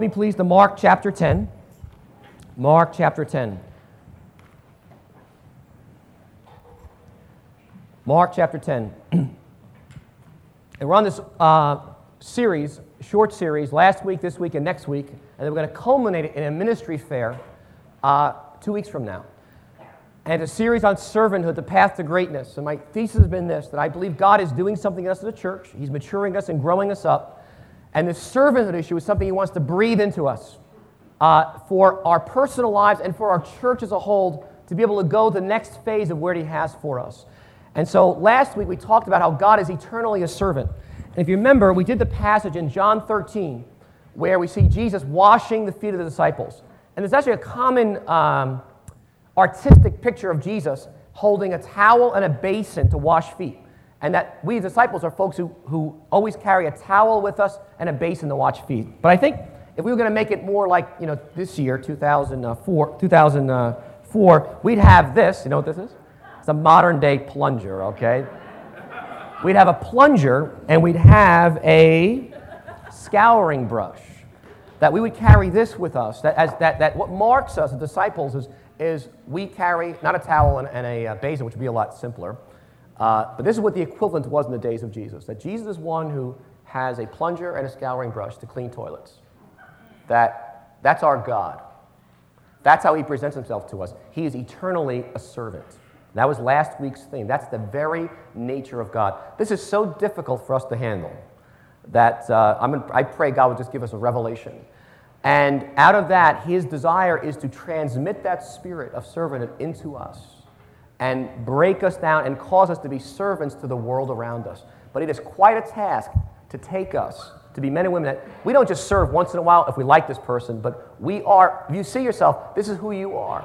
me please to Mark chapter 10. Mark chapter 10. Mark chapter 10. and we're on this uh, series, short series, last week, this week, and next week. And then we're going to culminate it in a ministry fair uh, two weeks from now. And a series on servanthood, the path to greatness. And my thesis has been this that I believe God is doing something in us as a church. He's maturing us and growing us up. And the servanthood issue is something He wants to breathe into us uh, for our personal lives and for our church as a whole to be able to go the next phase of where He has for us. And so last week we talked about how God is eternally a servant. And if you remember, we did the passage in John 13 where we see Jesus washing the feet of the disciples. And there's actually a common um, artistic picture of Jesus holding a towel and a basin to wash feet. And that we disciples are folks who, who always carry a towel with us and a basin to wash feet. But I think if we were going to make it more like, you know, this year, 2004, 2004, we'd have this. You know what this is? It's a modern day plunger, okay? We'd have a plunger and we'd have a scouring brush. That we would carry this with us. That, as, that, that what marks us as disciples is, is we carry not a towel and, and a uh, basin, which would be a lot simpler uh, but this is what the equivalent was in the days of Jesus that Jesus is one who has a plunger and a scouring brush to clean toilets. That, that's our God. That's how he presents himself to us. He is eternally a servant. That was last week's theme. That's the very nature of God. This is so difficult for us to handle that uh, I'm I pray God would just give us a revelation. And out of that, his desire is to transmit that spirit of servanthood into us and break us down and cause us to be servants to the world around us. But it is quite a task to take us to be men and women that we don't just serve once in a while if we like this person, but we are, if you see yourself, this is who you are.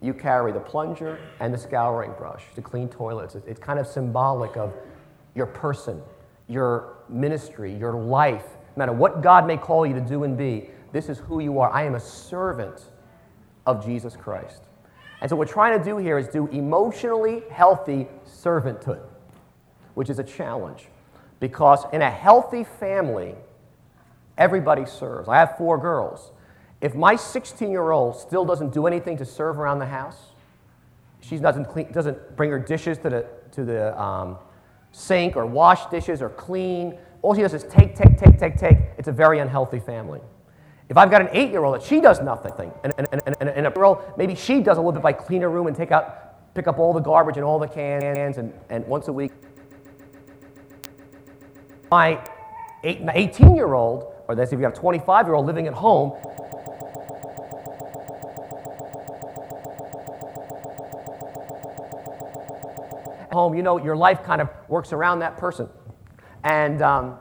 You carry the plunger and the scouring brush to clean toilets. It's kind of symbolic of your person, your ministry, your life. No matter what God may call you to do and be, this is who you are. I am a servant of Jesus Christ. And so, what we're trying to do here is do emotionally healthy servanthood, which is a challenge. Because in a healthy family, everybody serves. I have four girls. If my 16 year old still doesn't do anything to serve around the house, she doesn't, clean, doesn't bring her dishes to the, to the um, sink or wash dishes or clean, all she does is take, take, take, take, take, it's a very unhealthy family. If I've got an eight year old that she does nothing, and, and, and, and, a girl, maybe she does a little bit by clean her room and take out, pick up all the garbage and all the cans, and, and once a week. My 18 year old, or that's if you have a 25 year old living at home, home, you know, your life kind of works around that person. And um,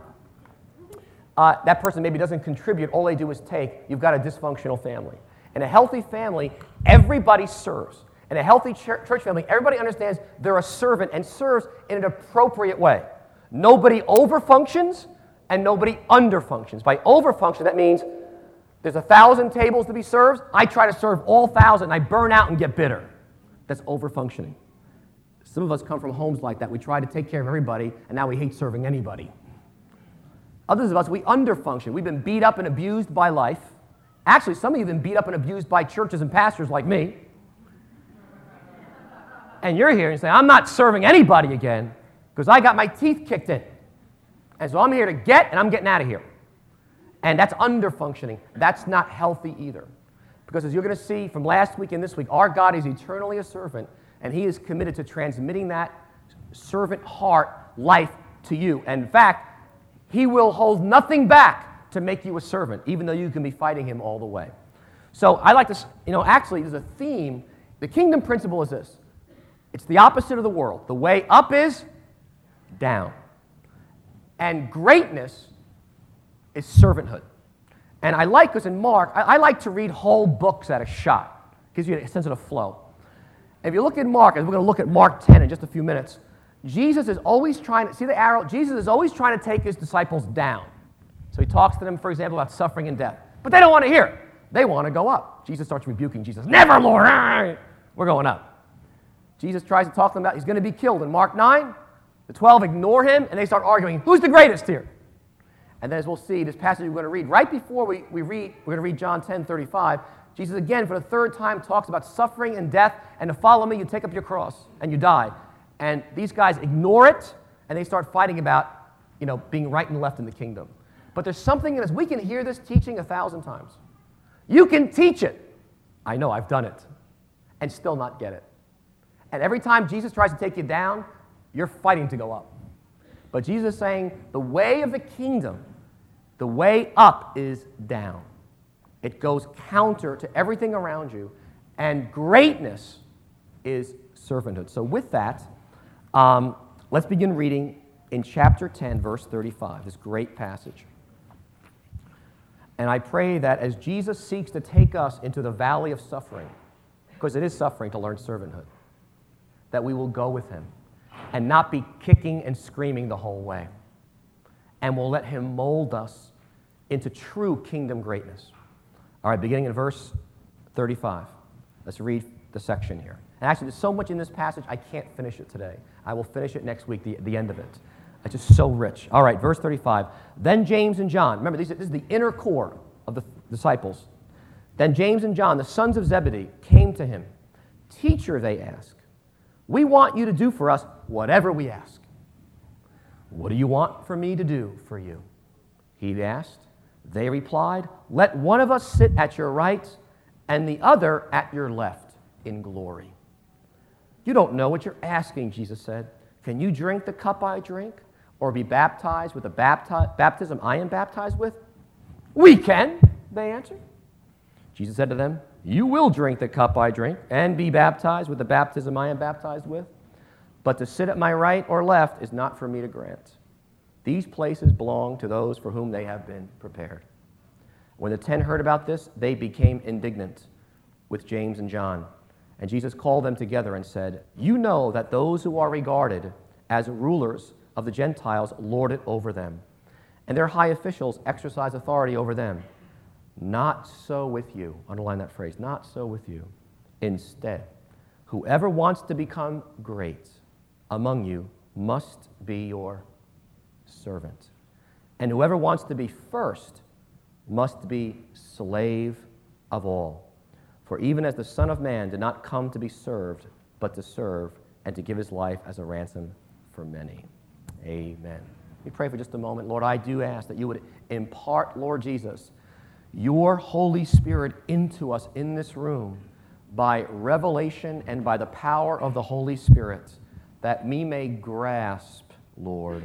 uh, that person maybe doesn't contribute, all they do is take, you've got a dysfunctional family. In a healthy family, everybody serves. In a healthy church family, everybody understands they're a servant and serves in an appropriate way. Nobody overfunctions and nobody underfunctions. By overfunction, that means there's a thousand tables to be served. I try to serve all thousand and I burn out and get bitter. That's overfunctioning. Some of us come from homes like that. We try to take care of everybody and now we hate serving anybody. Others of us, we underfunction. We've been beat up and abused by life. Actually, some of you have been beat up and abused by churches and pastors like me. And you're here and say, I'm not serving anybody again because I got my teeth kicked in. And so I'm here to get and I'm getting out of here. And that's underfunctioning. That's not healthy either. Because as you're going to see from last week and this week, our God is eternally a servant, and He is committed to transmitting that servant heart life to you. And in fact, he will hold nothing back to make you a servant, even though you can be fighting him all the way. So I like to, you know, actually, there's a theme. The kingdom principle is this it's the opposite of the world. The way up is down. And greatness is servanthood. And I like this in Mark, I, I like to read whole books at a shot, gives you a sense of the flow. If you look at Mark, and we're going to look at Mark 10 in just a few minutes, Jesus is always trying to, see the arrow? Jesus is always trying to take his disciples down. So he talks to them, for example, about suffering and death. But they don't want to hear. They want to go up. Jesus starts rebuking Jesus. Never, Lord. We're going up. Jesus tries to talk to them about he's going to be killed. In Mark 9, the 12 ignore him and they start arguing, who's the greatest here? And then as we'll see, this passage we're going to read, right before we, we read, we're going to read John 10 35, Jesus again, for the third time, talks about suffering and death, and to follow me, you take up your cross and you die. And these guys ignore it, and they start fighting about, you know, being right and left in the kingdom. But there's something in we can hear this teaching a thousand times. You can teach it. I know, I've done it, and still not get it. And every time Jesus tries to take you down, you're fighting to go up. But Jesus is saying the way of the kingdom, the way up is down. It goes counter to everything around you, and greatness is servanthood. So, with that, um, let's begin reading in chapter 10, verse 35, this great passage. And I pray that as Jesus seeks to take us into the valley of suffering, because it is suffering to learn servanthood, that we will go with him and not be kicking and screaming the whole way. And we'll let him mold us into true kingdom greatness. All right, beginning in verse 35. Let's read the section here. And actually, there's so much in this passage, I can't finish it today. I will finish it next week, the, the end of it. It's just so rich. All right, verse 35. Then James and John, remember, this is the inner core of the disciples. Then James and John, the sons of Zebedee, came to him. Teacher, they ask, we want you to do for us whatever we ask. What do you want for me to do for you? He asked. They replied, Let one of us sit at your right and the other at your left in glory. You don't know what you're asking, Jesus said. Can you drink the cup I drink or be baptized with the bapti- baptism I am baptized with? We can, they answered. Jesus said to them, You will drink the cup I drink and be baptized with the baptism I am baptized with. But to sit at my right or left is not for me to grant. These places belong to those for whom they have been prepared. When the ten heard about this, they became indignant with James and John. And Jesus called them together and said, You know that those who are regarded as rulers of the Gentiles lord it over them, and their high officials exercise authority over them. Not so with you. Underline that phrase. Not so with you. Instead, whoever wants to become great among you must be your servant. And whoever wants to be first must be slave of all. For even as the Son of Man did not come to be served, but to serve and to give his life as a ransom for many. Amen. We pray for just a moment. Lord, I do ask that you would impart, Lord Jesus, your Holy Spirit into us in this room by revelation and by the power of the Holy Spirit, that we may grasp, Lord,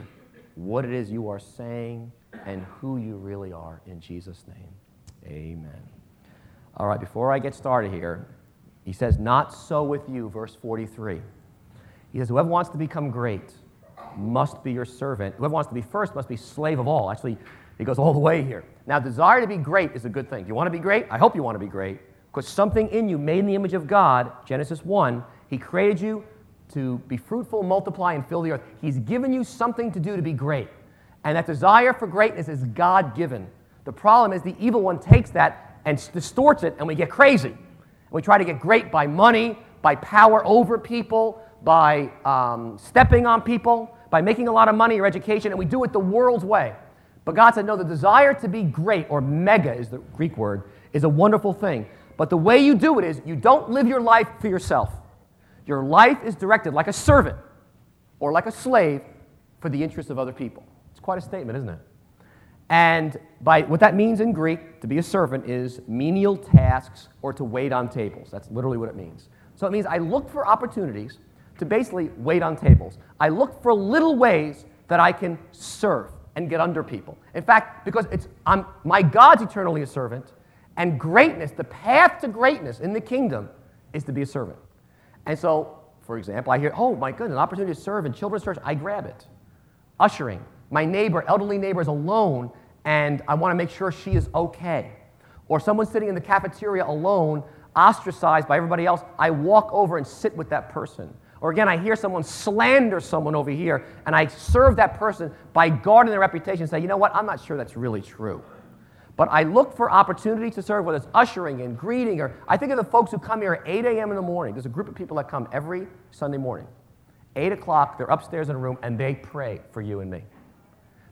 what it is you are saying and who you really are. In Jesus' name, amen. All right, before I get started here, he says, Not so with you, verse 43. He says, Whoever wants to become great must be your servant. Whoever wants to be first must be slave of all. Actually, he goes all the way here. Now, desire to be great is a good thing. You want to be great? I hope you want to be great. Because something in you, made in the image of God, Genesis 1, He created you to be fruitful, multiply, and fill the earth. He's given you something to do to be great. And that desire for greatness is God given. The problem is the evil one takes that and distorts it, and we get crazy. We try to get great by money, by power over people, by um, stepping on people, by making a lot of money or education, and we do it the world's way. But God said, no, the desire to be great, or mega is the Greek word, is a wonderful thing. But the way you do it is you don't live your life for yourself. Your life is directed like a servant or like a slave for the interests of other people. It's quite a statement, isn't it? And by what that means in Greek, to be a servant is menial tasks or to wait on tables. That's literally what it means. So it means I look for opportunities to basically wait on tables. I look for little ways that I can serve and get under people. In fact, because it's I'm, my God's eternally a servant, and greatness, the path to greatness in the kingdom, is to be a servant. And so, for example, I hear, oh my goodness, an opportunity to serve in children's church, I grab it. Ushering. My neighbor, elderly neighbor, is alone, and I want to make sure she is okay. Or someone sitting in the cafeteria alone, ostracized by everybody else, I walk over and sit with that person. Or again, I hear someone slander someone over here, and I serve that person by guarding their reputation and say, you know what, I'm not sure that's really true. But I look for opportunity to serve, whether it's ushering and greeting, or I think of the folks who come here at 8 a.m. in the morning. There's a group of people that come every Sunday morning. 8 o'clock, they're upstairs in a room, and they pray for you and me.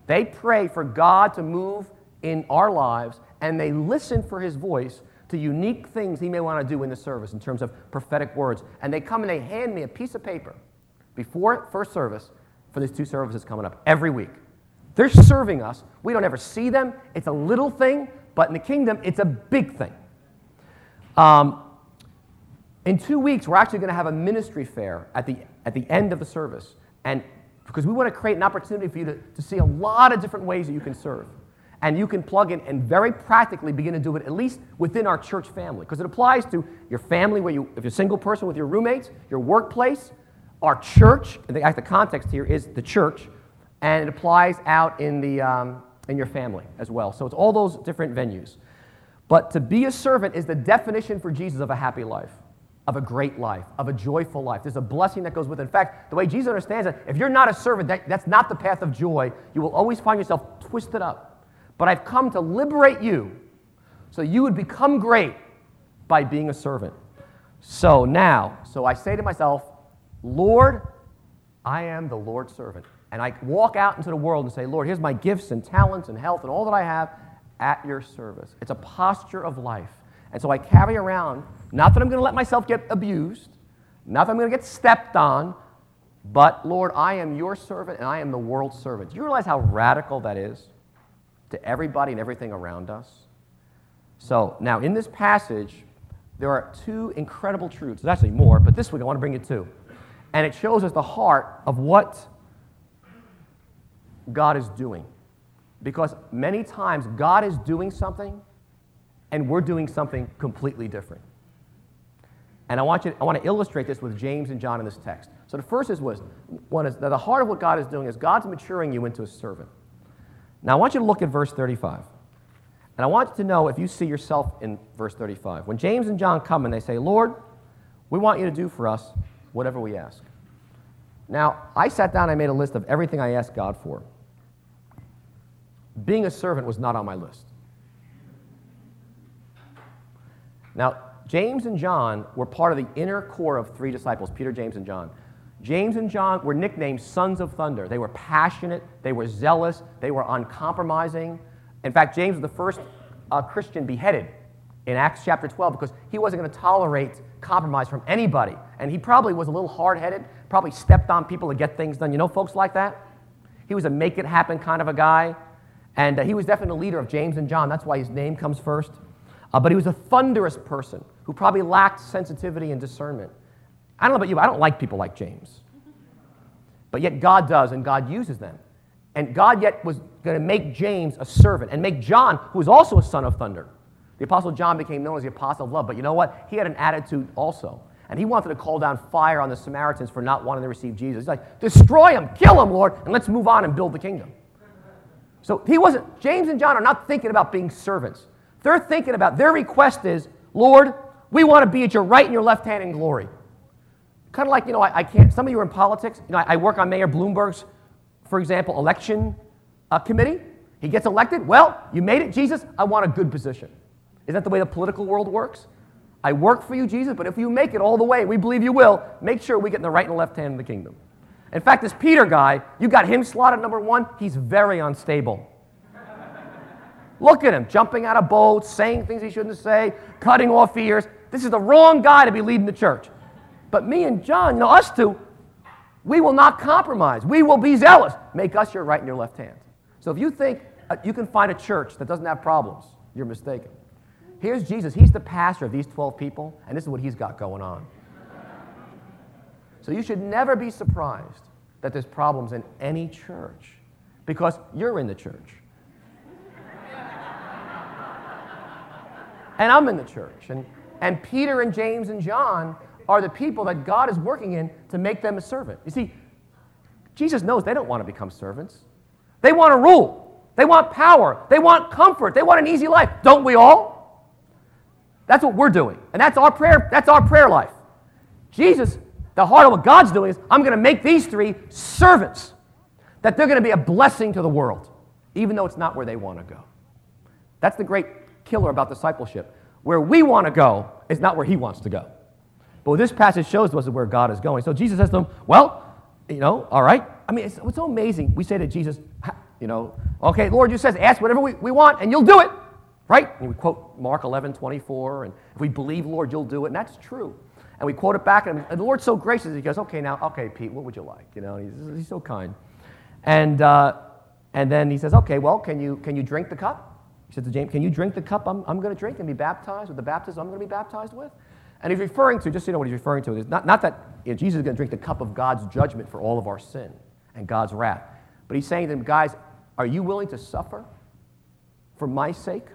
They pray for God to move in our lives, and they listen for his voice to unique things he may want to do in the service in terms of prophetic words. And they come and they hand me a piece of paper before first service for these two services coming up every week. They're serving us. We don't ever see them. It's a little thing, but in the kingdom, it's a big thing. Um, in two weeks, we're actually going to have a ministry fair at the, at the end of the service. And because we want to create an opportunity for you to, to see a lot of different ways that you can serve. And you can plug in and very practically begin to do it at least within our church family. Because it applies to your family, where you, if you're a single person with your roommates, your workplace, our church. And the, the context here is the church. And it applies out in, the, um, in your family as well. So it's all those different venues. But to be a servant is the definition for Jesus of a happy life of a great life, of a joyful life. There's a blessing that goes with it. In fact, the way Jesus understands it, if you're not a servant, that, that's not the path of joy. You will always find yourself twisted up. But I've come to liberate you so you would become great by being a servant. So now, so I say to myself, Lord, I am the Lord's servant. And I walk out into the world and say, Lord, here's my gifts and talents and health and all that I have at your service. It's a posture of life. And so I carry around not that I'm going to let myself get abused, not that I'm going to get stepped on, but Lord, I am your servant and I am the world's servant. Do you realize how radical that is to everybody and everything around us? So now in this passage, there are two incredible truths. There's actually more, but this week I want to bring you two. And it shows us the heart of what God is doing. Because many times God is doing something and we're doing something completely different. And I want, you I want to illustrate this with James and John in this text. So the first is, was, one is the heart of what God is doing is God's maturing you into a servant. Now I want you to look at verse 35. And I want you to know if you see yourself in verse 35. When James and John come and they say, Lord, we want you to do for us whatever we ask. Now, I sat down and I made a list of everything I asked God for. Being a servant was not on my list. Now, James and John were part of the inner core of three disciples Peter, James, and John. James and John were nicknamed sons of thunder. They were passionate, they were zealous, they were uncompromising. In fact, James was the first uh, Christian beheaded in Acts chapter 12 because he wasn't going to tolerate compromise from anybody. And he probably was a little hard headed, probably stepped on people to get things done. You know folks like that? He was a make it happen kind of a guy. And uh, he was definitely a leader of James and John. That's why his name comes first. Uh, but he was a thunderous person who probably lacked sensitivity and discernment. I don't know about you, I don't like people like James. But yet God does, and God uses them. And God yet was going to make James a servant and make John, who was also a son of thunder. The Apostle John became known as the Apostle of Love. But you know what? He had an attitude also. And he wanted to call down fire on the Samaritans for not wanting to receive Jesus. He's like, destroy him, kill him, Lord, and let's move on and build the kingdom. So he wasn't, James and John are not thinking about being servants. They're thinking about, their request is, Lord, we want to be at your right and your left hand in glory. Kind of like, you know, I, I can't, some of you are in politics. You know, I, I work on Mayor Bloomberg's, for example, election uh, committee. He gets elected. Well, you made it, Jesus. I want a good position. Isn't that the way the political world works? I work for you, Jesus, but if you make it all the way, we believe you will, make sure we get in the right and left hand of the kingdom. In fact, this Peter guy, you got him slotted number one, he's very unstable. Look at him, jumping out of boats, saying things he shouldn't say, cutting off ears. This is the wrong guy to be leading the church. But me and John, you know, us two, we will not compromise. We will be zealous. Make us your right and your left hand. So if you think uh, you can find a church that doesn't have problems, you're mistaken. Here's Jesus. He's the pastor of these 12 people, and this is what he's got going on. So you should never be surprised that there's problems in any church because you're in the church. And I'm in the church. And, and Peter and James and John are the people that God is working in to make them a servant. You see, Jesus knows they don't want to become servants. They want to rule. They want power. They want comfort. They want an easy life. Don't we all? That's what we're doing. And that's our prayer, that's our prayer life. Jesus, the heart of what God's doing is I'm going to make these three servants. That they're going to be a blessing to the world, even though it's not where they want to go. That's the great killer about discipleship. Where we want to go is not where he wants to go. But what this passage shows us is where God is going. So Jesus says to them, Well, you know, all right. I mean, it's, it's so amazing. We say to Jesus, You know, okay, Lord, you says ask whatever we, we want and you'll do it, right? And we quote Mark 11, 24, and if we believe, Lord, you'll do it, and that's true. And we quote it back, and, and the Lord's so gracious, he goes, okay, now, okay, Pete, what would you like? You know, he's, he's so kind. And, uh, and then he says, okay, well, can you, can you drink the cup? He said to James, can you drink the cup I'm, I'm going to drink and be baptized with the baptism I'm going to be baptized with? And he's referring to, just so you know what he's referring to, is not, not that you know, Jesus is going to drink the cup of God's judgment for all of our sin and God's wrath. But he's saying to them, guys, are you willing to suffer for my sake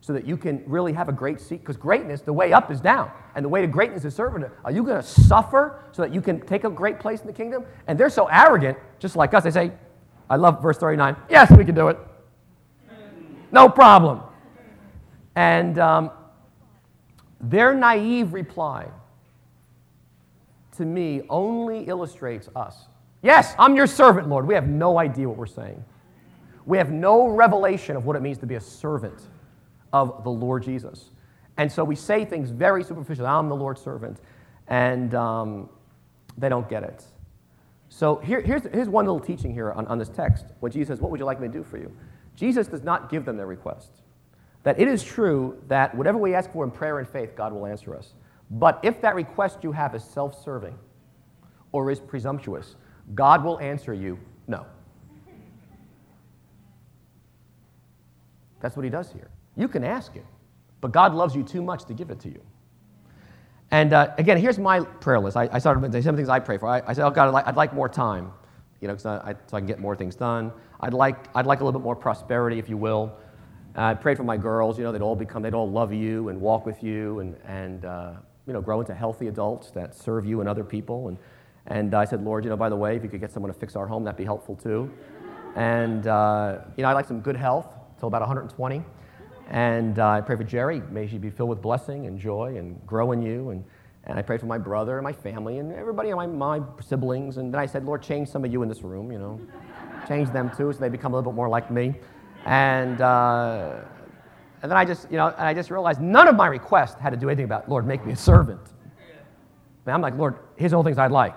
so that you can really have a great seat? Because greatness, the way up is down, and the way to greatness is servant. Are you going to suffer so that you can take a great place in the kingdom? And they're so arrogant, just like us. They say, I love verse 39, yes, we can do it. No problem. And um, their naive reply to me only illustrates us. Yes, I'm your servant, Lord. We have no idea what we're saying. We have no revelation of what it means to be a servant of the Lord Jesus. And so we say things very superficial. I'm the Lord's servant. And um, they don't get it. So here, here's, here's one little teaching here on, on this text. When Jesus says, What would you like me to do for you? Jesus does not give them their request. That it is true that whatever we ask for in prayer and faith, God will answer us. But if that request you have is self serving or is presumptuous, God will answer you no. That's what he does here. You can ask it, but God loves you too much to give it to you. And uh, again, here's my prayer list. I, I started with some things I pray for. I, I said, oh God, I'd like, I'd like more time, you know, I, so I can get more things done. I'd like, I'd like a little bit more prosperity, if you will. I prayed for my girls, you know, they'd all become, they'd all love you and walk with you and, and uh, you know, grow into healthy adults that serve you and other people. And, and I said, Lord, you know, by the way, if you could get someone to fix our home, that'd be helpful too. And, uh, you know, I'd like some good health till about 120. And uh, I pray for Geri. May she be filled with blessing and joy and grow in you. And, and I prayed for my brother and my family and everybody, and my, my siblings. And then I said, Lord, change some of you in this room, you know. change them too so they become a little bit more like me. And, uh, and then I just, you know, and I just realized none of my requests had to do anything about, Lord, make me a servant. And I'm like, Lord, here's all the things I'd like.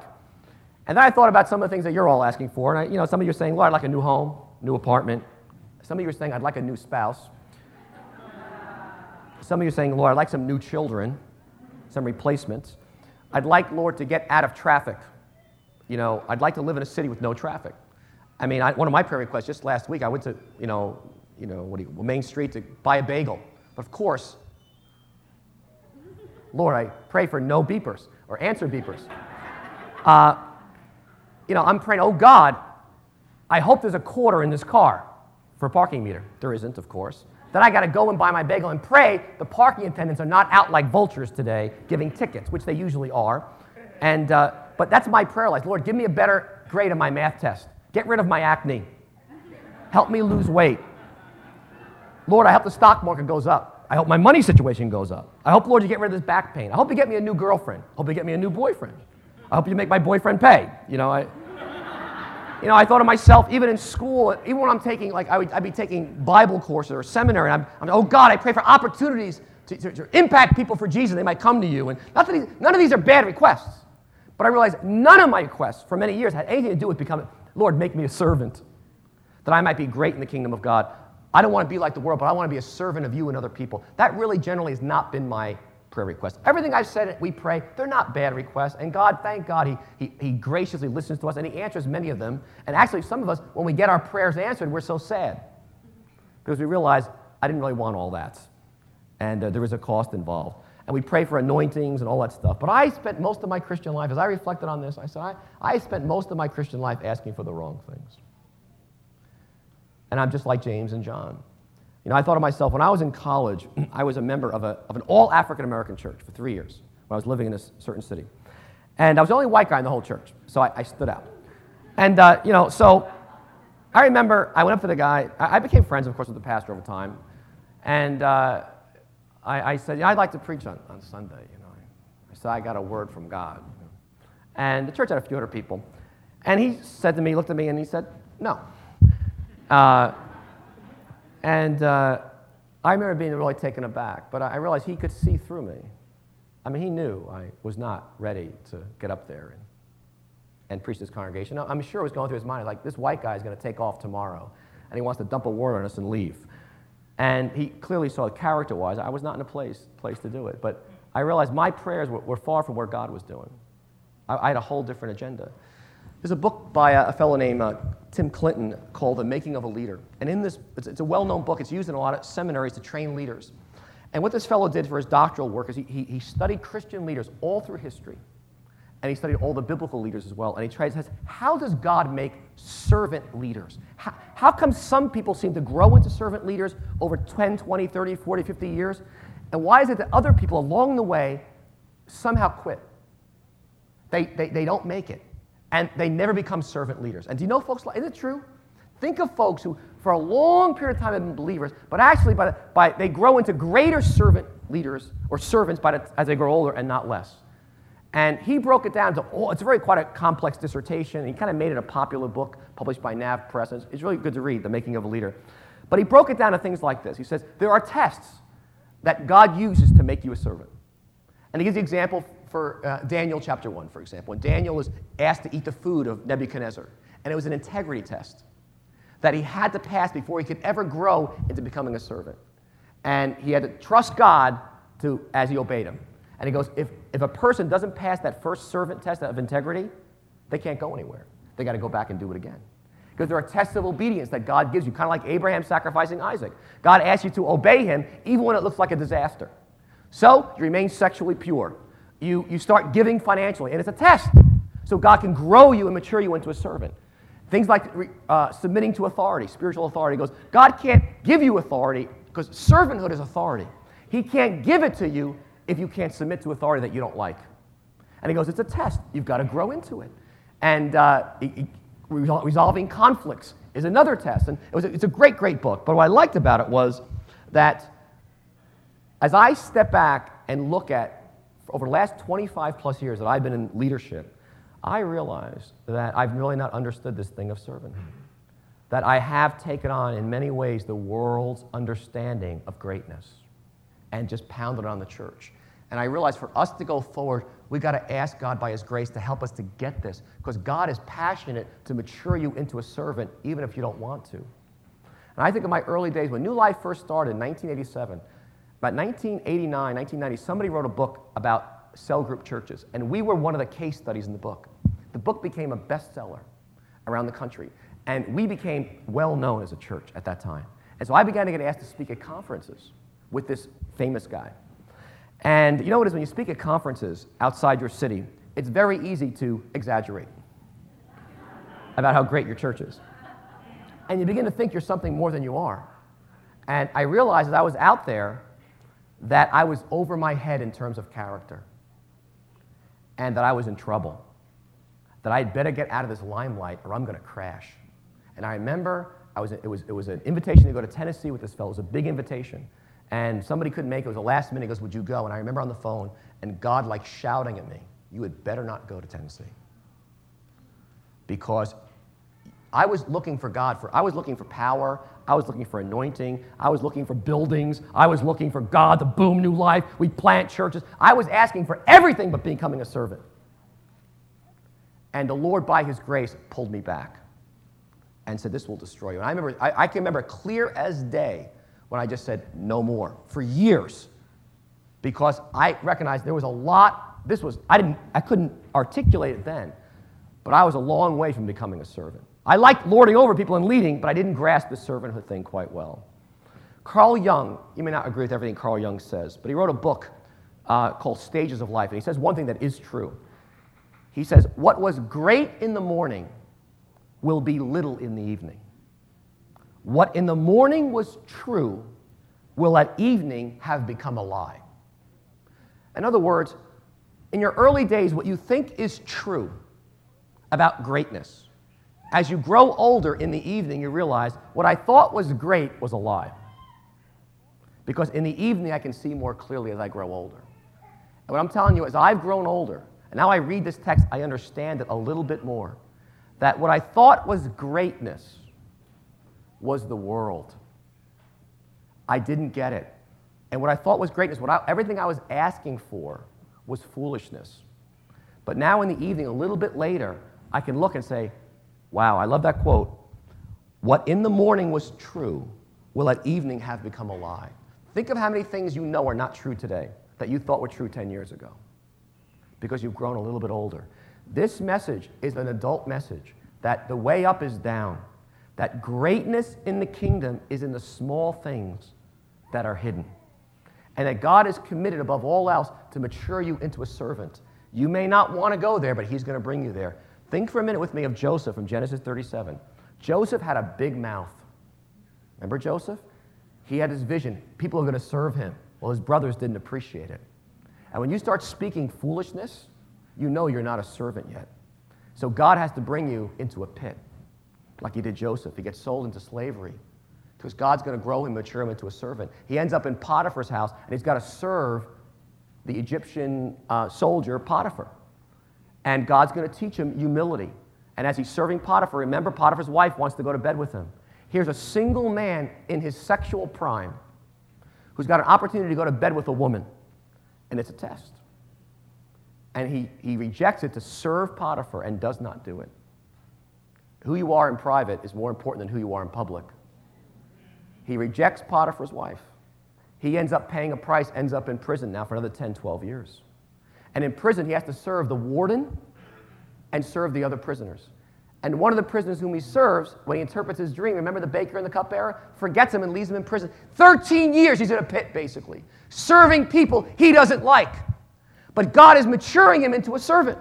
And then I thought about some of the things that you're all asking for. And I, you know, some of you are saying, Lord, I'd like a new home, new apartment. Some of you are saying, I'd like a new spouse. Some of you are saying, Lord, I'd like some new children, some replacements. I'd like, Lord, to get out of traffic. You know, I'd like to live in a city with no traffic. I mean, I, one of my prayer requests just last week, I went to, you know, you know, what do you, Main Street to buy a bagel. But of course, Lord, I pray for no beepers or answer beepers. Uh, you know, I'm praying, oh God, I hope there's a quarter in this car for a parking meter. There isn't, of course. Then I got to go and buy my bagel and pray the parking attendants are not out like vultures today giving tickets, which they usually are. And, uh, but that's my prayer life. Lord, give me a better grade on my math test. Get rid of my acne. Help me lose weight. Lord, I hope the stock market goes up. I hope my money situation goes up. I hope, Lord, you get rid of this back pain. I hope you get me a new girlfriend. I hope you get me a new boyfriend. I hope you make my boyfriend pay. You know, I, you know, I thought of myself, even in school, even when I'm taking, like, I would, I'd be taking Bible courses or seminary, and I'm, I'm, oh God, I pray for opportunities to, to, to, impact people for Jesus. They might come to you. And not these, none of these are bad requests, but I realized none of my requests for many years had anything to do with becoming, Lord, make me a servant, that I might be great in the kingdom of God. I don't want to be like the world, but I want to be a servant of you and other people. That really generally has not been my prayer requests. Everything I've said, we pray, they're not bad requests. And God, thank God, he, he, he graciously listens to us and He answers many of them. And actually, some of us, when we get our prayers answered, we're so sad because we realize I didn't really want all that. And uh, there is a cost involved. And we pray for anointings and all that stuff. But I spent most of my Christian life, as I reflected on this, I said, I, I spent most of my Christian life asking for the wrong things. And I'm just like James and John. You know, I thought of myself, when I was in college, I was a member of, a, of an all African American church for three years when I was living in a certain city. And I was the only white guy in the whole church, so I, I stood out. And, uh, you know, so I remember I went up to the guy. I, I became friends, of course, with the pastor over time. And uh, I, I, said, yeah, I'd like to preach on, on Sunday, you know. I said, I got a word from God. And the church had a few hundred people. And he said to me, looked at me, and he said, no. Uh, and uh, I remember being really taken aback, but I realized he could see through me. I mean, he knew I was not ready to get up there and, and preach this congregation. I'm sure it was going through his mind, like, this white guy is going to take off tomorrow. and he wants to dump a warrant on us and leave. And he clearly saw character wise, I was not in a place, place to do it. But I realized my prayers were, were far from where God was doing. I, I, had a whole different agenda. There's a book by a, a fellow named uh, Tim Clinton called The Making of a Leader. And in this, it's, it's a well known book, it's used in a lot of seminaries to train leaders. And what this fellow did for his doctoral work is he, he, he studied Christian leaders all through history and he studied all the biblical leaders as well. And he tries to ask, how does God make servant leaders? How, how come some people seem to grow into servant leaders over 10, 20, 30, 40, 50 years? And why is it that other people along the way somehow quit? They, they, they don't make it. And they never become servant leaders. And do you know folks, is it true? Think of folks who, for a long period of time, have been believers, but actually by, by, they grow into greater servant leaders or servants by the, as they grow older and not less. And he broke it down to all, it's very quite a complex dissertation. He kind of made it a popular book published by Nav Press. It's really good to read, The Making of a Leader. But he broke it down to things like this. He says, there are tests that God uses to make you a servant. And he gives the example for uh, Daniel chapter 1, for example. When Daniel was asked to eat the food of Nebuchadnezzar, and it was an integrity test that he had to pass before he could ever grow into becoming a servant. And he had to trust God to, as he obeyed him. And he goes, if, if a person doesn't pass that first servant test of integrity, they can't go anywhere. They got to go back and do it again. Because there are tests of obedience that God gives you, kind of like Abraham sacrificing Isaac. God asks you to obey him even when it looks like a disaster. So you remain sexually pure. You, you start giving financially, and it's a test. So God can grow you and mature you into a servant. Things like uh, submitting to authority, spiritual authority. Goes, God can't give you authority because servanthood is authority. He can't give it to you if you can't submit to authority that you don't like? And he goes, It's a test. You've got to grow into it. And uh, resolving conflicts is another test. And it was a, it's a great, great book. But what I liked about it was that as I step back and look at over the last 25 plus years that I've been in leadership, I realize that I've really not understood this thing of servanthood. That I have taken on, in many ways, the world's understanding of greatness and just pounded on the church. And I realized for us to go forward, we got to ask God by His grace to help us to get this because God is passionate to mature you into a servant even if you don't want to. And I think of my early days when New Life first started in 1987, about 1989, 1990, somebody wrote a book about cell group churches, and we were one of the case studies in the book. The book became a bestseller around the country, and we became well known as a church at that time. And so I began to get asked to speak at conferences with this famous guy. And you know what it is when you speak at conferences outside your city, it's very easy to exaggerate about how great your church is. And you begin to think you're something more than you are. And I realized as I was out there that I was over my head in terms of character and that I was in trouble. That I'd better get out of this limelight or I'm going to crash. And I remember I was, it, was, it was an invitation to go to Tennessee with this fellow. It was a big invitation and somebody couldn't make it. It was the last minute. He goes, Would you go? And I remember on the phone, and God like shouting at me, You had better not go to Tennessee. Because I was looking for God for, I was looking for power. I was looking for anointing. I was looking for buildings. I was looking for God to boom new life. We plant churches. I was asking for everything but becoming a servant. And the Lord, by His grace, pulled me back and said, This will destroy you. And I remember, I, I can remember clear as day when I just said no more for years because I recognized there was a lot. This was, I, didn't, I couldn't articulate it then, but I was a long way from becoming a servant. I liked lording over people and leading, but I didn't grasp the servanthood thing quite well. Carl Jung, you may not agree with everything Carl Jung says, but he wrote a book uh, called Stages of Life, and he says one thing that is true. He says, What was great in the morning will be little in the evening. What in the morning was true will at evening have become a lie. In other words, in your early days, what you think is true about greatness, as you grow older in the evening, you realize what I thought was great was a lie. Because in the evening, I can see more clearly as I grow older. And what I'm telling you, is, I've grown older, and now I read this text, I understand it a little bit more. That what I thought was greatness was the world. I didn't get it. And what I thought was greatness, what I, everything I was asking for was foolishness. But now in the evening, a little bit later, I can look and say, wow, I love that quote. What in the morning was true will at evening have become a lie. Think of how many things you know are not true today that you thought were true 10 years ago because you've grown a little bit older. This message is an adult message that the way up is down, that greatness in the kingdom is in the small things that are hidden, and that God is committed above all else to mature you into a servant. You may not want to go there, but He's going to bring you there. Think for a minute with me of Joseph from Genesis 37. Joseph had a big mouth. Remember Joseph? He had his vision. People are going to serve him. Well, his brothers didn't appreciate it. And when you start speaking foolishness, you know you're not a servant yet. So God has to bring you into a pit, like he did Joseph. He gets sold into slavery because God's going to grow him, mature him into a servant. He ends up in Potiphar's house, and he's got to serve the Egyptian uh, soldier Potiphar. And God's going to teach him humility. And as he's serving Potiphar, remember Potiphar's wife wants to go to bed with him. Here's a single man in his sexual prime who's got an opportunity to go to bed with a woman, and it's a test. And he, he rejects it to serve Potiphar and does not do it. Who you are in private is more important than who you are in public. He rejects Potiphar's wife. He ends up paying a price, ends up in prison now for another 10, 12 years. And in prison, he has to serve the warden and serve the other prisoners. And one of the prisoners whom he serves, when he interprets his dream, remember the baker and the cupbearer, forgets him and leaves him in prison. 13 years he's in a pit, basically, serving people he doesn't like. But God is maturing him into a servant.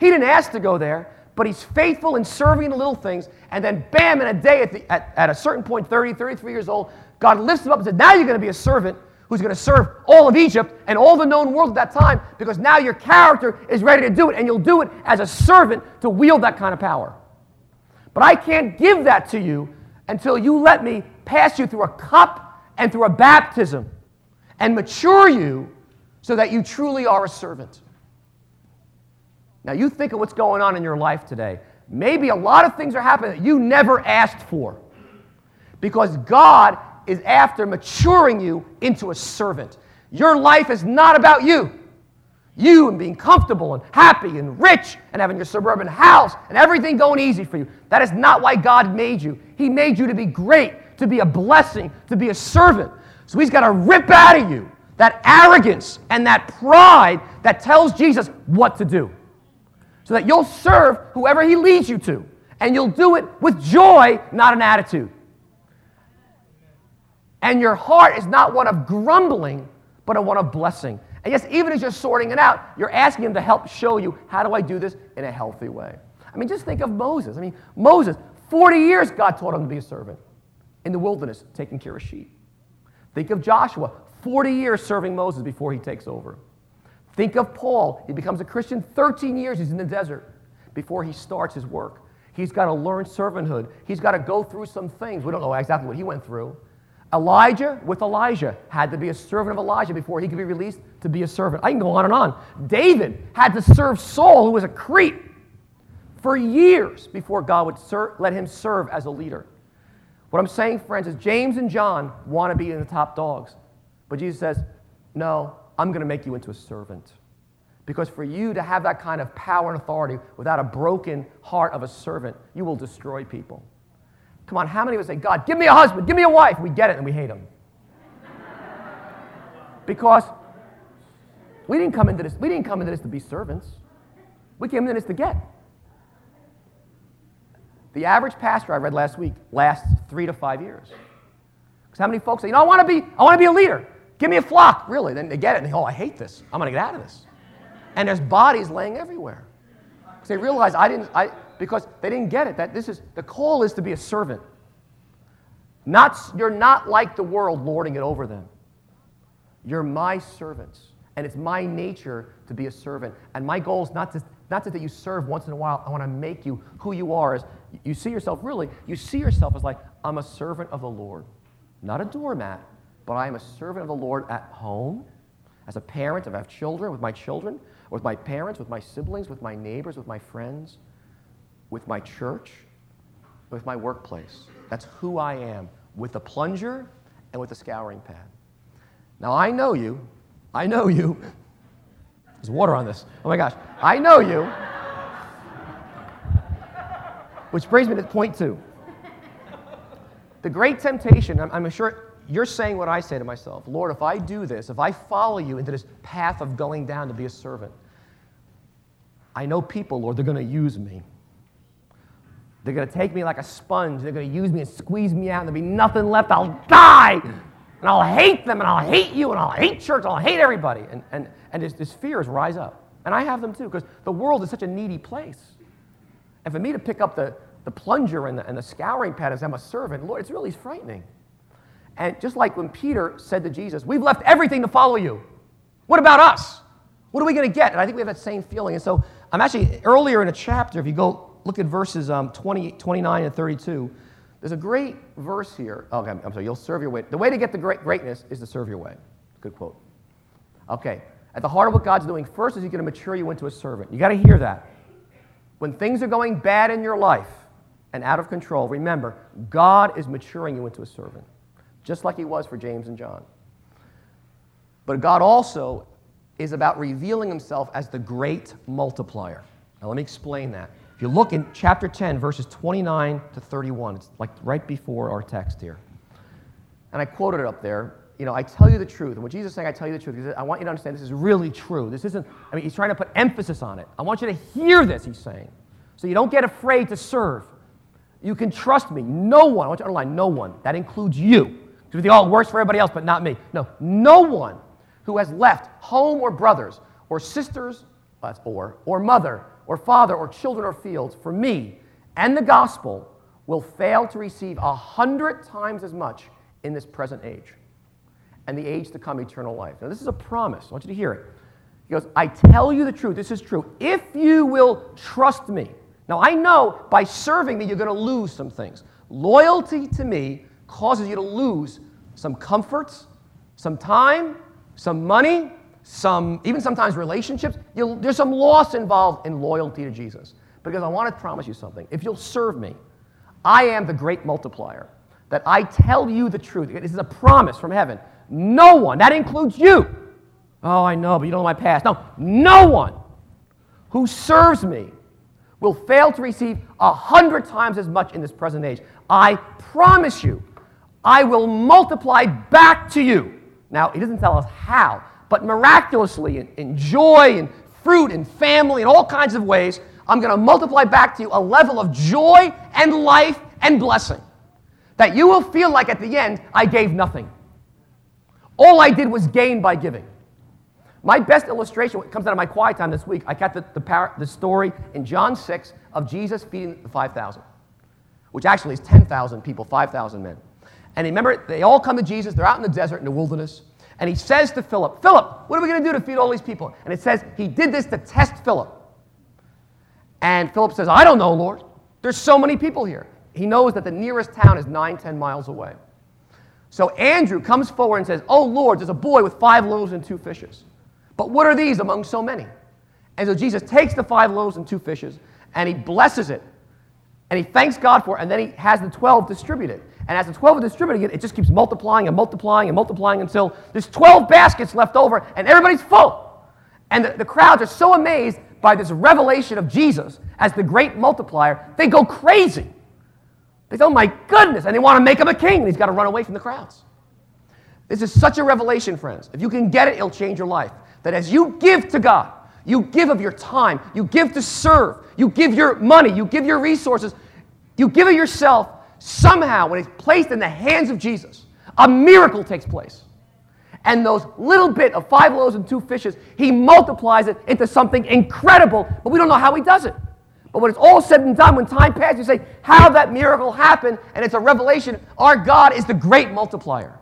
He didn't ask to go there, but he's faithful in serving the little things. And then, bam, in a day, at, the, at, at a certain point, 30, 33 years old, God lifts him up and said, Now you're going to be a servant who's going to serve all of Egypt and all the known world at that time because now your character is ready to do it, and you'll do it as a servant to wield that kind of power. But I can't give that to you until you let me pass you through a cup and through a baptism and mature you so that you truly are a servant. Now, you think of what's going on in your life today. Maybe a lot of things are happening that you never asked for because God is after maturing you into a servant. Your life is not about you. You and being comfortable and happy and rich and having your suburban house and everything going easy for you. That is not why God made you. He made you to be great, to be a blessing, to be a servant. So He's got to rip out of you that arrogance and that pride that tells Jesus what to do so that you'll serve whoever He leads you to. And you'll do it with joy, not an attitude. And your heart is not one of grumbling, but a one of blessing. And yes, even as you're sorting it out, you're asking Him to help show you how do I do this in a healthy way. I mean, just think of Moses. I mean, Moses, 40 years God taught him to be a servant in the wilderness, taking care of sheep. Think of Joshua, 40 years serving Moses before he takes over. Think of Paul. He becomes a Christian 13 years. He's in the desert before he starts his work. He's got to learn servanthood. He's got to go through some things. We don't know exactly what he went through. Elisha with Elijah had to be a servant of Elijah before he could be released to be a servant. I can go on and on. David had to serve Saul, who was a Crete, for years before God would ser- let him serve as a leader. What I'm saying, friends, is James and John want to be in the top dogs. But Jesus says, No, I'm going to make you into a servant. Because for you to have that kind of power and authority without a broken heart of a servant, you will destroy people. Come on, how many us say, God, give me a husband, give me a wife? We get it and we hate them. because we didn't come into this, we didn't come into this to be servants. We came into this to get. The average pastor I read last week lasts three to five years. Because how many folks say, you know, I want to be, I want to be a leader. Give me a flock. Really? Then they get it and they, go, oh, I hate this. I'm going to get out of this. And there's bodies laying everywhere. Because they realize I didn't, I, because they didn't get it. That this is, the call is to be a servant. Not, you're not like the world lording it over them. You're my servants. And it's my nature to be a servant. And my goal is not to, not that you serve once in a while. I want to make you who you are. As you see yourself really, you see yourself as like, I'm a servant of the Lord. Not a doormat, but I am a servant of the Lord at home, as a parent, if I have children, with my children, with my parents, with my siblings, with my neighbors, with my friends, with my church, with my workplace. That's who I am, with a plunger and with a scouring pad. Now, I know you. I know you. There's water on this. Oh my gosh. I know you. Which brings me to point two. the great temptation, I'm, sure you're saying what I say to myself Lord, if I do this, if I follow you into this path of going down to be a servant, I know people, Lord, they're going to use me. They're going to take me like a sponge. They're going to use me and squeeze me out, and there'll be nothing left. I'll die. And I'll hate them, and I'll hate you, and I'll hate church, and I'll hate everybody. And, and, and this fears rise up. And I have them too, because the world is such a needy place. And for me to pick up the, the plunger and the, and the scouring pad as I'm a servant, Lord, it's really frightening. And just like when Peter said to Jesus, We've left everything to follow you. What about us? What are we going to get? And I think we have that same feeling. And so I'm actually earlier in a chapter, if you go look at verses um, 20, 29 and 32, there's a great verse here. Okay, I'm sorry, you'll serve your way. The way to get the great greatness is to serve your way. Good quote. Okay, at the heart of what God's doing first is He's going to mature you into a servant. You got to hear that. When things are going bad in your life and out of control, remember, God is maturing you into a servant, just like He was for James and John. But God also is about revealing Himself as the great multiplier. Now, let me explain that. You look in chapter 10, verses 29 to 31, it's like right before our text here. And I quoted it up there. You know, I tell you the truth. And what Jesus is saying, I tell you the truth, I want you to understand this is really true. This isn't, I mean, he's trying to put emphasis on it. I want you to hear this, he's saying. So you don't get afraid to serve. You can trust me. No one, I want you to underline, no one. That includes you. Because we think, oh, it works for everybody else, but not me. No, no one who has left home or brothers or sisters or, or mother or father or children or fields for me and the gospel will fail to receive a hundred times as much in this present age and the age to come eternal life. Now, this is a promise. I want you to hear it. He goes, I tell you the truth. This is true. If you will trust me. Now, I know by serving me, you're going to lose some things. Loyalty to me causes you to lose some comforts, some time, some money, some, even sometimes relationships. There's some loss involved in loyalty to Jesus. Because I want to promise you something. If you'll serve me, I am the great multiplier. That I tell you the truth. This is a promise from heaven. No one, that includes you. Oh, I know, but you don't know my past. No, no one who serves me will fail to receive a hundred times as much in this present age. I promise you, I will multiply back to you. Now, he doesn't tell us how, but miraculously, in, in joy and fruit and family and all kinds of ways, I'm going to multiply back to you a level of joy and life and blessing that you will feel like at the end, I gave nothing. All I did was gain by giving. My best illustration comes out of my quiet time this week. I got the, the, par- the story in John 6 of Jesus feeding the 5,000, which actually is 10,000 people, 5,000 men. And remember, they all come to Jesus. They're out in the desert, in the wilderness. And he says to Philip, Philip, what are we going to do to feed all these people? And it says he did this to test Philip. And Philip says, I don't know, Lord. There's so many people here. He knows that the nearest town is nine, ten miles away. So Andrew comes forward and says, Oh, Lord, there's a boy with five loaves and two fishes. But what are these among so many? And so Jesus takes the five loaves and two fishes and he blesses it. And he thanks God for it. And then he has the 12 distributed. And as the 12 are distributing it, it just keeps multiplying and multiplying and multiplying until there's 12 baskets left over and everybody's full. And the, the crowds are so amazed by this revelation of Jesus as the great multiplier, they go crazy. They say, oh my goodness, and they want to make him a king, and he's got to run away from the crowds. This is such a revelation, friends. If you can get it, it'll change your life. That as you give to God, you give of your time, you give to serve, you give your money, you give your resources, you give of yourself, somehow, when it's placed in the hands of Jesus, a miracle takes place. And those little bit of five loaves and two fishes, he multiplies it into something incredible, but we don't know how he does it. But when it's all said and done, when time passes, you say, How that miracle happened, and it's a revelation. Our God is the great multiplier.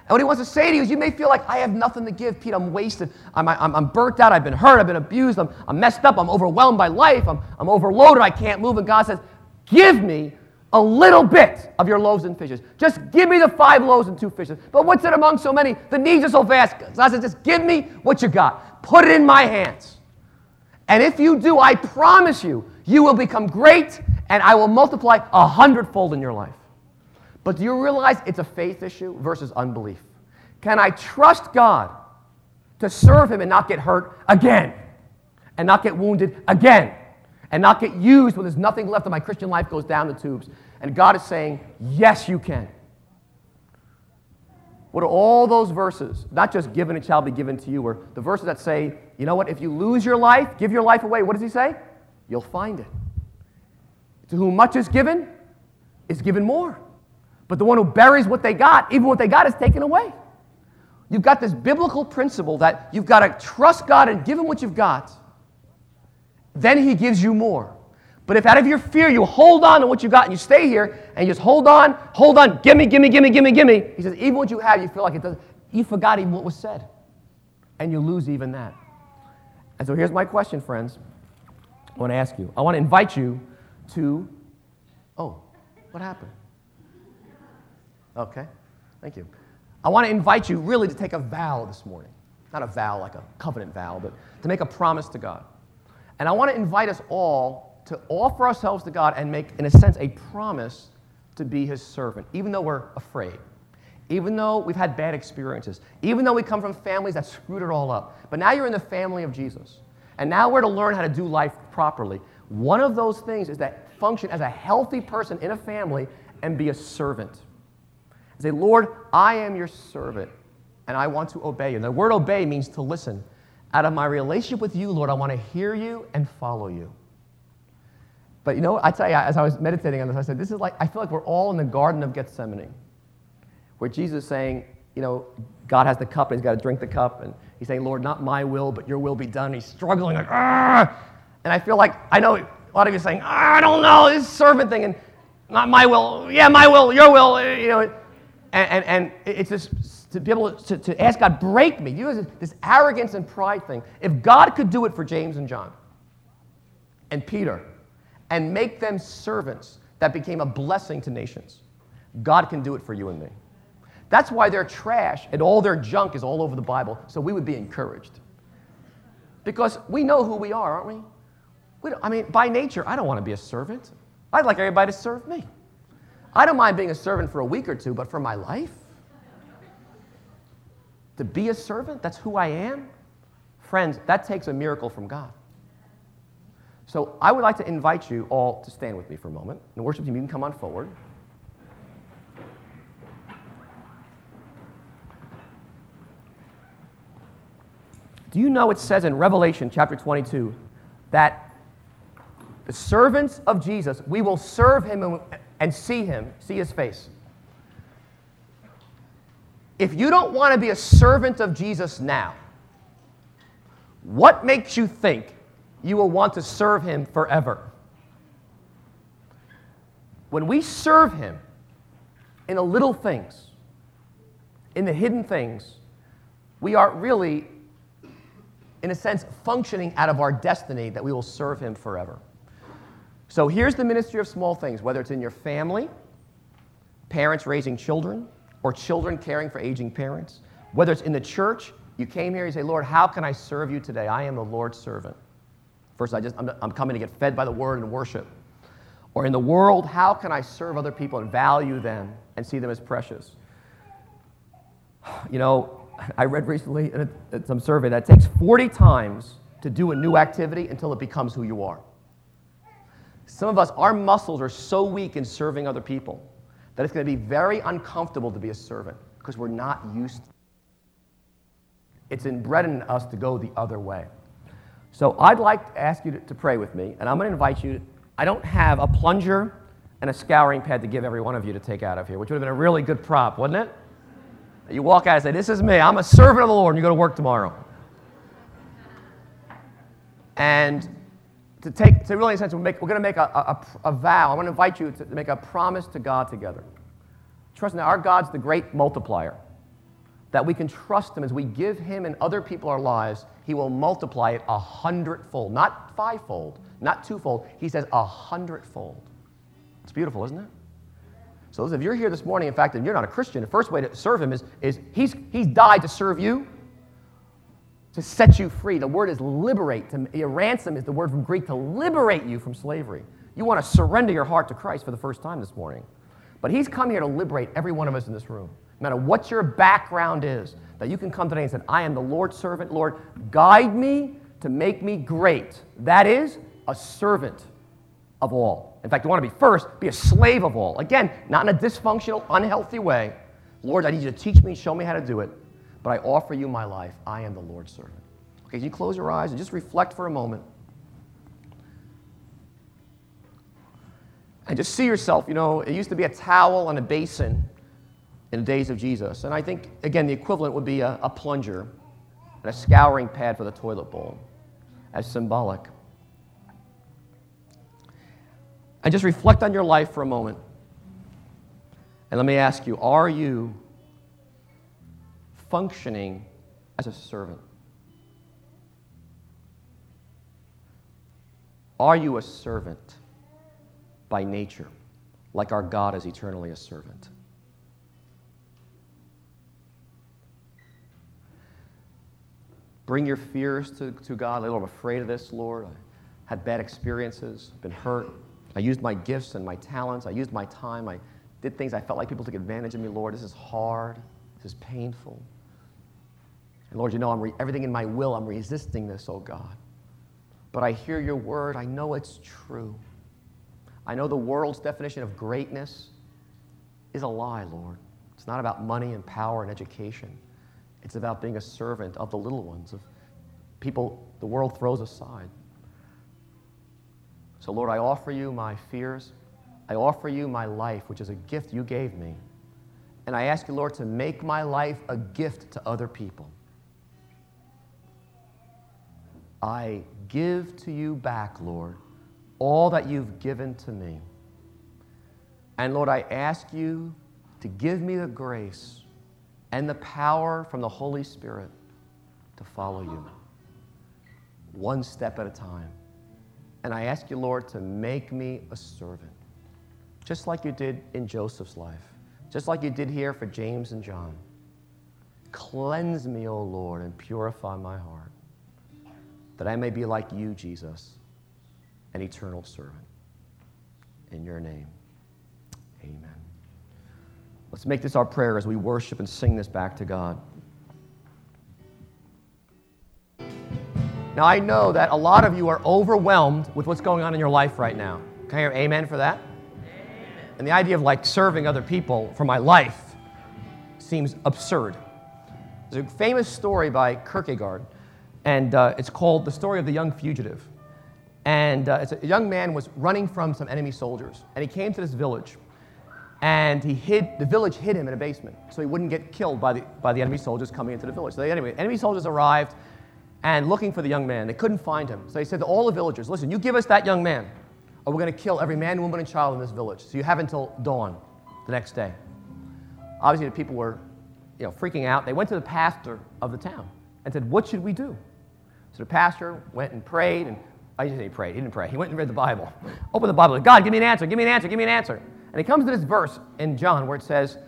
And what he wants to say to you is, you may feel like, I have nothing to give, Pete. I'm wasted. I'm, I'm, I'm burnt out. I've been hurt. I've been abused. I'm, I'm messed up. I'm overwhelmed by life. I'm, I'm overloaded. I can't move. And God says, Give me a little bit of your loaves and fishes. Just give me the five loaves and two fishes. But what's it among so many? The needs are so vast. God says, just give me what you got. Put it in my hands. And if you do, I promise you, you will become great and I will multiply a hundredfold in your life. But do you realize it's a faith issue versus unbelief? Can I trust God to serve Him and not get hurt again? And not get wounded again? and not get used when there's nothing left of my Christian life goes down the tubes. And God is saying, Yes, you can. What are all those verses? Not just given it shall be given to you, or the verses that say, you know what, if you lose your life, give your life away. What does he say? You'll find it. To whom much is given, is given more. But the one who buries what they got, even what they got is taken away. You've got this biblical principle that you've got to trust God and give him what you've got. Then he gives you more. But if out of your fear you hold on to what you got and you stay here and you just hold on, hold on, gimme, gimme, gimme, gimme, gimme, he says, even what you have, you feel like it doesn't, you forgot even what was said. And you lose even that. And so here's my question, friends. I want to ask you. I want to invite you to, oh, what happened? Okay, thank you. I want to invite you really to take a vow this morning. Not a vow like a covenant vow, but to make a promise to God. And I want to invite us all to offer ourselves to God and make, in a sense, a promise to be His servant, even though we're afraid, even though we've had bad experiences, even though we come from families that screwed it all up. But now you're in the family of Jesus. And now we're to learn how to do life properly. One of those things is that function as a healthy person in a family and be a servant. Say, Lord, I am your servant and I want to obey you. And the word obey means to listen. Out of my relationship with you, Lord, I want to hear you and follow you. But you know, I tell you, as I was meditating on this, I said, this is like, I feel like we're all in the Garden of Gethsemane, where Jesus is saying, you know, God has the cup and he's got to drink the cup. And he's saying, Lord, not my will, but your will be done. He's struggling, like, ah. And I feel like, I know a lot of you saying, I don't know, this servant thing, and not my will. Yeah, my will, your will, eh, you know. And, and, and it's just to be able to, to ask God, break me. You know, this arrogance and pride thing. If God could do it for James and John and Peter, and make them servants that became a blessing to nations. God can do it for you and me. That's why their trash and all their junk is all over the Bible, so we would be encouraged. Because we know who we are, aren't we? we I mean, by nature, I don't want to be a servant. I'd like everybody to serve me. I don't mind being a servant for a week or two, but for my life? To be a servant, that's who I am? Friends, that takes a miracle from God. So I would like to invite you all to stand with me for a moment. The worship team, you can come on forward. Do you know it says in Revelation chapter 22 that the servants of Jesus, we will serve him and see him, see his face. If you don't want to be a servant of Jesus now, what makes you think you will want to serve him forever. When we serve him in the little things, in the hidden things, we are really, in a sense, functioning out of our destiny that we will serve him forever. So here's the ministry of small things, whether it's in your family, parents raising children, or children caring for aging parents, whether it's in the church, you came here, you say, Lord, how can I serve you today? I am the Lord's servant. First, I just, I'm, I'm coming to get fed by the word and worship. Or in the world, how can I serve other people and value them and see them as precious? You know, I read recently in, a, in some survey that it takes 40 times to do a new activity until it becomes who you are. Some of us, our muscles are so weak in serving other people that it's going to be very uncomfortable to be a servant because we're not used. to It's inbred in us to go the other way. So I'd like to ask you to, to pray with me, and I'm going to invite you. I don't have a plunger and a scouring pad to give every one of you to take out of here, which would have been a really good prop, wouldn't it? You walk out and say, This is me. I'm a servant of the Lord, and you go to work tomorrow. And to take, to really, sense, we're, we're going to make a, a, a vow. I want to invite you to make a promise to God together. Trust that our God's the great multiplier that we can trust Him as we give Him and other people our lives, He will multiply it a hundredfold, not fivefold, not twofold. He says a hundredfold. It's beautiful, isn't it? So if you're here this morning, in fact, and you're not a Christian, the first way to serve Him is, is he's, he's died to serve you, to set you free. The word is liberate. To, ransom is the word from Greek to liberate you from slavery. You want to surrender your heart to Christ for the first time this morning. But He's come here to liberate every one of us in this room matter what your background is, that you can come today and say, I am the Lord's servant. Lord, guide me to make me great. That is a servant of all. In fact, you want to be first, be a slave of all. Again, not in a dysfunctional, unhealthy way. Lord, I need you to teach me, show me how to do it, but I offer you my life. I am the Lord's servant. Okay, you close your eyes and just reflect for a moment. And just see yourself, you know, it used to be a towel and a basin in the days of Jesus. And I think, again, the equivalent would be a, a plunger and a scouring pad for the toilet bowl as symbolic. And just reflect on your life for a moment. And let me ask you are you functioning as a servant? Are you a servant by nature, like our God is eternally a servant? Bring your fears to, to God. Lord, I'm afraid of this, Lord. I had bad experiences, I've been hurt. I used my gifts and my talents. I used my time. I did things I felt like people took advantage of me, Lord. This is hard. This is painful. And Lord, you know, I'm re- everything in my will, I'm resisting this, oh God. But I hear your word. I know it's true. I know the world's definition of greatness is a lie, Lord. It's not about money and power and education. It's about being a servant of the little ones, of people the world throws aside. So, Lord, I offer you my fears. I offer you my life, which is a gift you gave me. And I ask you, Lord, to make my life a gift to other people. I give to you back, Lord, all that you've given to me. And Lord, I ask you to give me the grace and the power from the Holy Spirit to follow you, one step at a time. And I ask you, Lord, to make me a servant, just like you did in Joseph's life, just like you did here for James and John. Cleanse me, O Lord, and purify my heart, that I may be like you, Jesus, an eternal servant. In your name, amen. Let's make this our prayer as we worship and sing this back to God. Now, I know that a lot of you are overwhelmed with what's going on in your life right now. Can I hear amen for that? Amen. And the idea of like serving other people for my life seems absurd. There's a famous story by Kierkegaard, and uh, it's called The Story of the Young Fugitive. And uh, a young man was running from some enemy soldiers, and he came to this village and he hid, the village hid him in a basement so he wouldn't get killed by the, by the enemy soldiers coming into the village. So they, anyway, enemy soldiers arrived and looking for the young man. They couldn't find him. So they said to all the villagers, listen, you give us that young man, or we're going to kill every man, woman, and child in this village. So you have until dawn the next day. Obviously, the people were you know, freaking out. They went to the pastor of the town and said, what should we do? So the pastor went and prayed, and I didn't say he prayed, he didn't pray. He went and read the Bible. Open the Bible. God, give me an answer, give me an answer, give me an answer. And it comes to this verse in John where it says,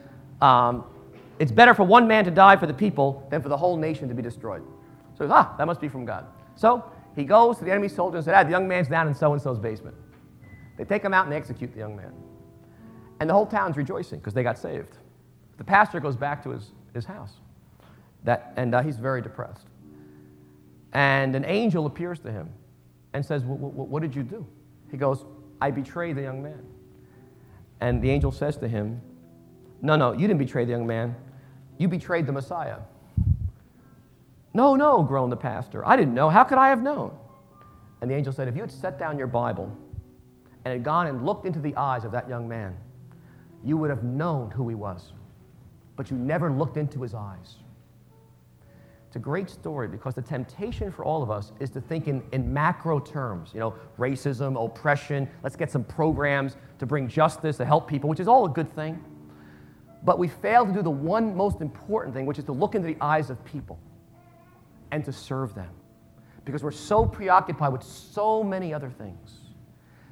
um, It's better for one man to die for the people than for the whole nation to be destroyed. So Ah, that must be from God. So he goes to the enemy soldier and said, Ah, the young man's down in so and so's basement. They take him out and they execute the young man. And the whole town's rejoicing because they got saved. The pastor goes back to his, his house. That, and uh, he's very depressed. And an angel appears to him and says, What did you do? He goes, I betrayed the young man. And the angel says to him, No, no, you didn't betray the young man. You betrayed the Messiah. No, no, groaned the pastor. I didn't know. How could I have known? And the angel said, If you had set down your Bible and had gone and looked into the eyes of that young man, you would have known who he was. But you never looked into his eyes. It's a great story because the temptation for all of us is to think in, in macro terms, you know, racism, oppression, let's get some programs to bring justice, to help people, which is all a good thing. But we fail to do the one most important thing, which is to look into the eyes of people and to serve them because we're so preoccupied with so many other things.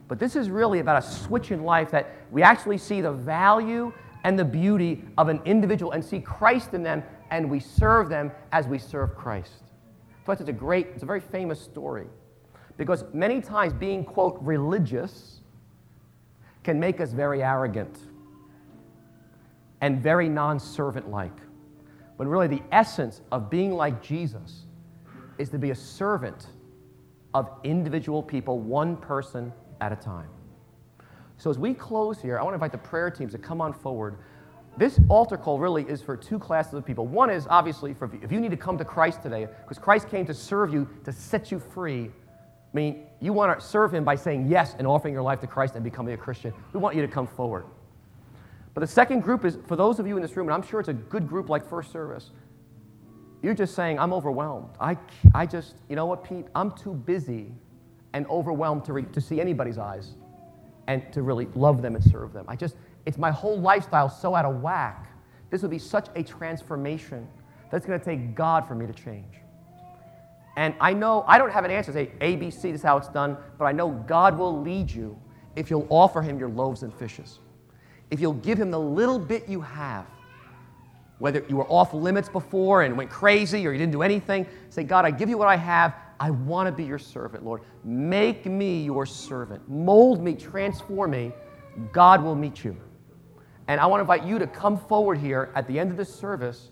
But this is really about a switch in life that we actually see the value and the beauty of an individual and see Christ in them and we serve them as we serve Christ. So it's a great, it's a very famous story. Because many times being, quote, religious can make us very arrogant and very non servant like. When really the essence of being like Jesus is to be a servant of individual people, one person at a time. So as we close here, I want to invite the prayer teams to come on forward. This altar call really is for two classes of people. One is obviously for if you need to come to Christ today, because Christ came to serve you, to set you free. I mean, you want to serve him by saying yes and offering your life to Christ and becoming a Christian. We want you to come forward. But the second group is for those of you in this room, and I'm sure it's a good group like First Service. You're just saying, I'm overwhelmed. I, I just, you know what, Pete? I'm too busy and overwhelmed to, re- to see anybody's eyes and to really love them and serve them. I just, it's my whole lifestyle so out of whack. This would be such a transformation that's going to take God for me to change. And I know I don't have an answer. Say A, B, C. This is how it's done. But I know God will lead you if you'll offer Him your loaves and fishes. If you'll give Him the little bit you have, whether you were off limits before and went crazy or you didn't do anything, say, God, I give you what I have. I want to be your servant, Lord. Make me your servant. Mold me, transform me. God will meet you. And I want to invite you to come forward here at the end of this service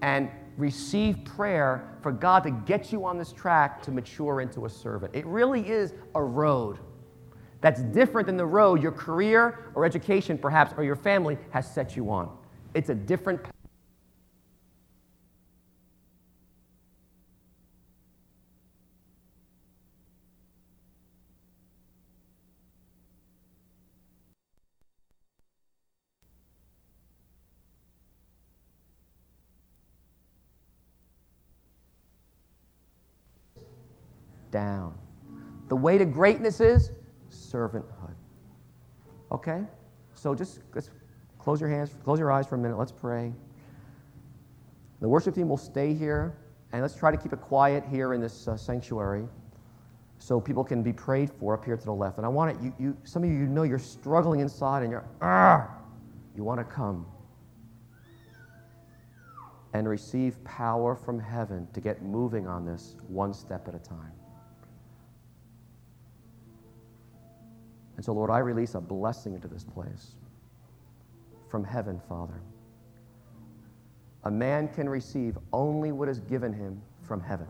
and receive prayer for God to get you on this track to mature into a servant. It really is a road that's different than the road your career or education, perhaps, or your family has set you on. It's a different path. Down. The way to greatness is servanthood. Okay? So just let's close your hands, close your eyes for a minute. Let's pray. The worship team will stay here, and let's try to keep it quiet here in this uh, sanctuary so people can be prayed for up here to the left. And I want it, you, you, some of you, you know you're struggling inside and you're, Argh! you want to come and receive power from heaven to get moving on this one step at a time. And so, Lord, I release a blessing into this place from heaven, Father. A man can receive only what is given him from heaven.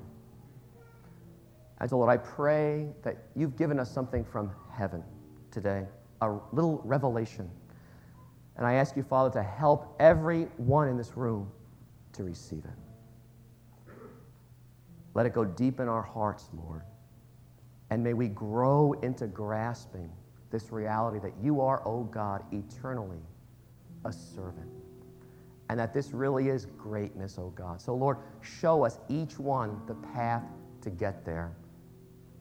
And so, Lord, I pray that you've given us something from heaven today, a little revelation. And I ask you, Father, to help everyone in this room to receive it. Let it go deep in our hearts, Lord. And may we grow into grasping this reality that you are, oh God, eternally a servant. And that this really is greatness, oh God. So, Lord, show us each one the path to get there.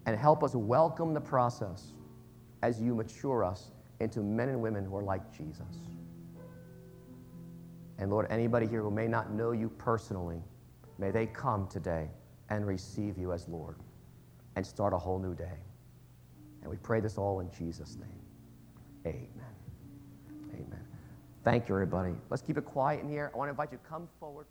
And help us welcome the process as you mature us into men and women who are like Jesus. And Lord, anybody here who may not know you personally, may they come today and receive you as Lord and start a whole new day. And we pray this all in Jesus' name. Amen. Amen. Thank you, everybody. Let's keep it quiet in here. I want to invite you to come forward.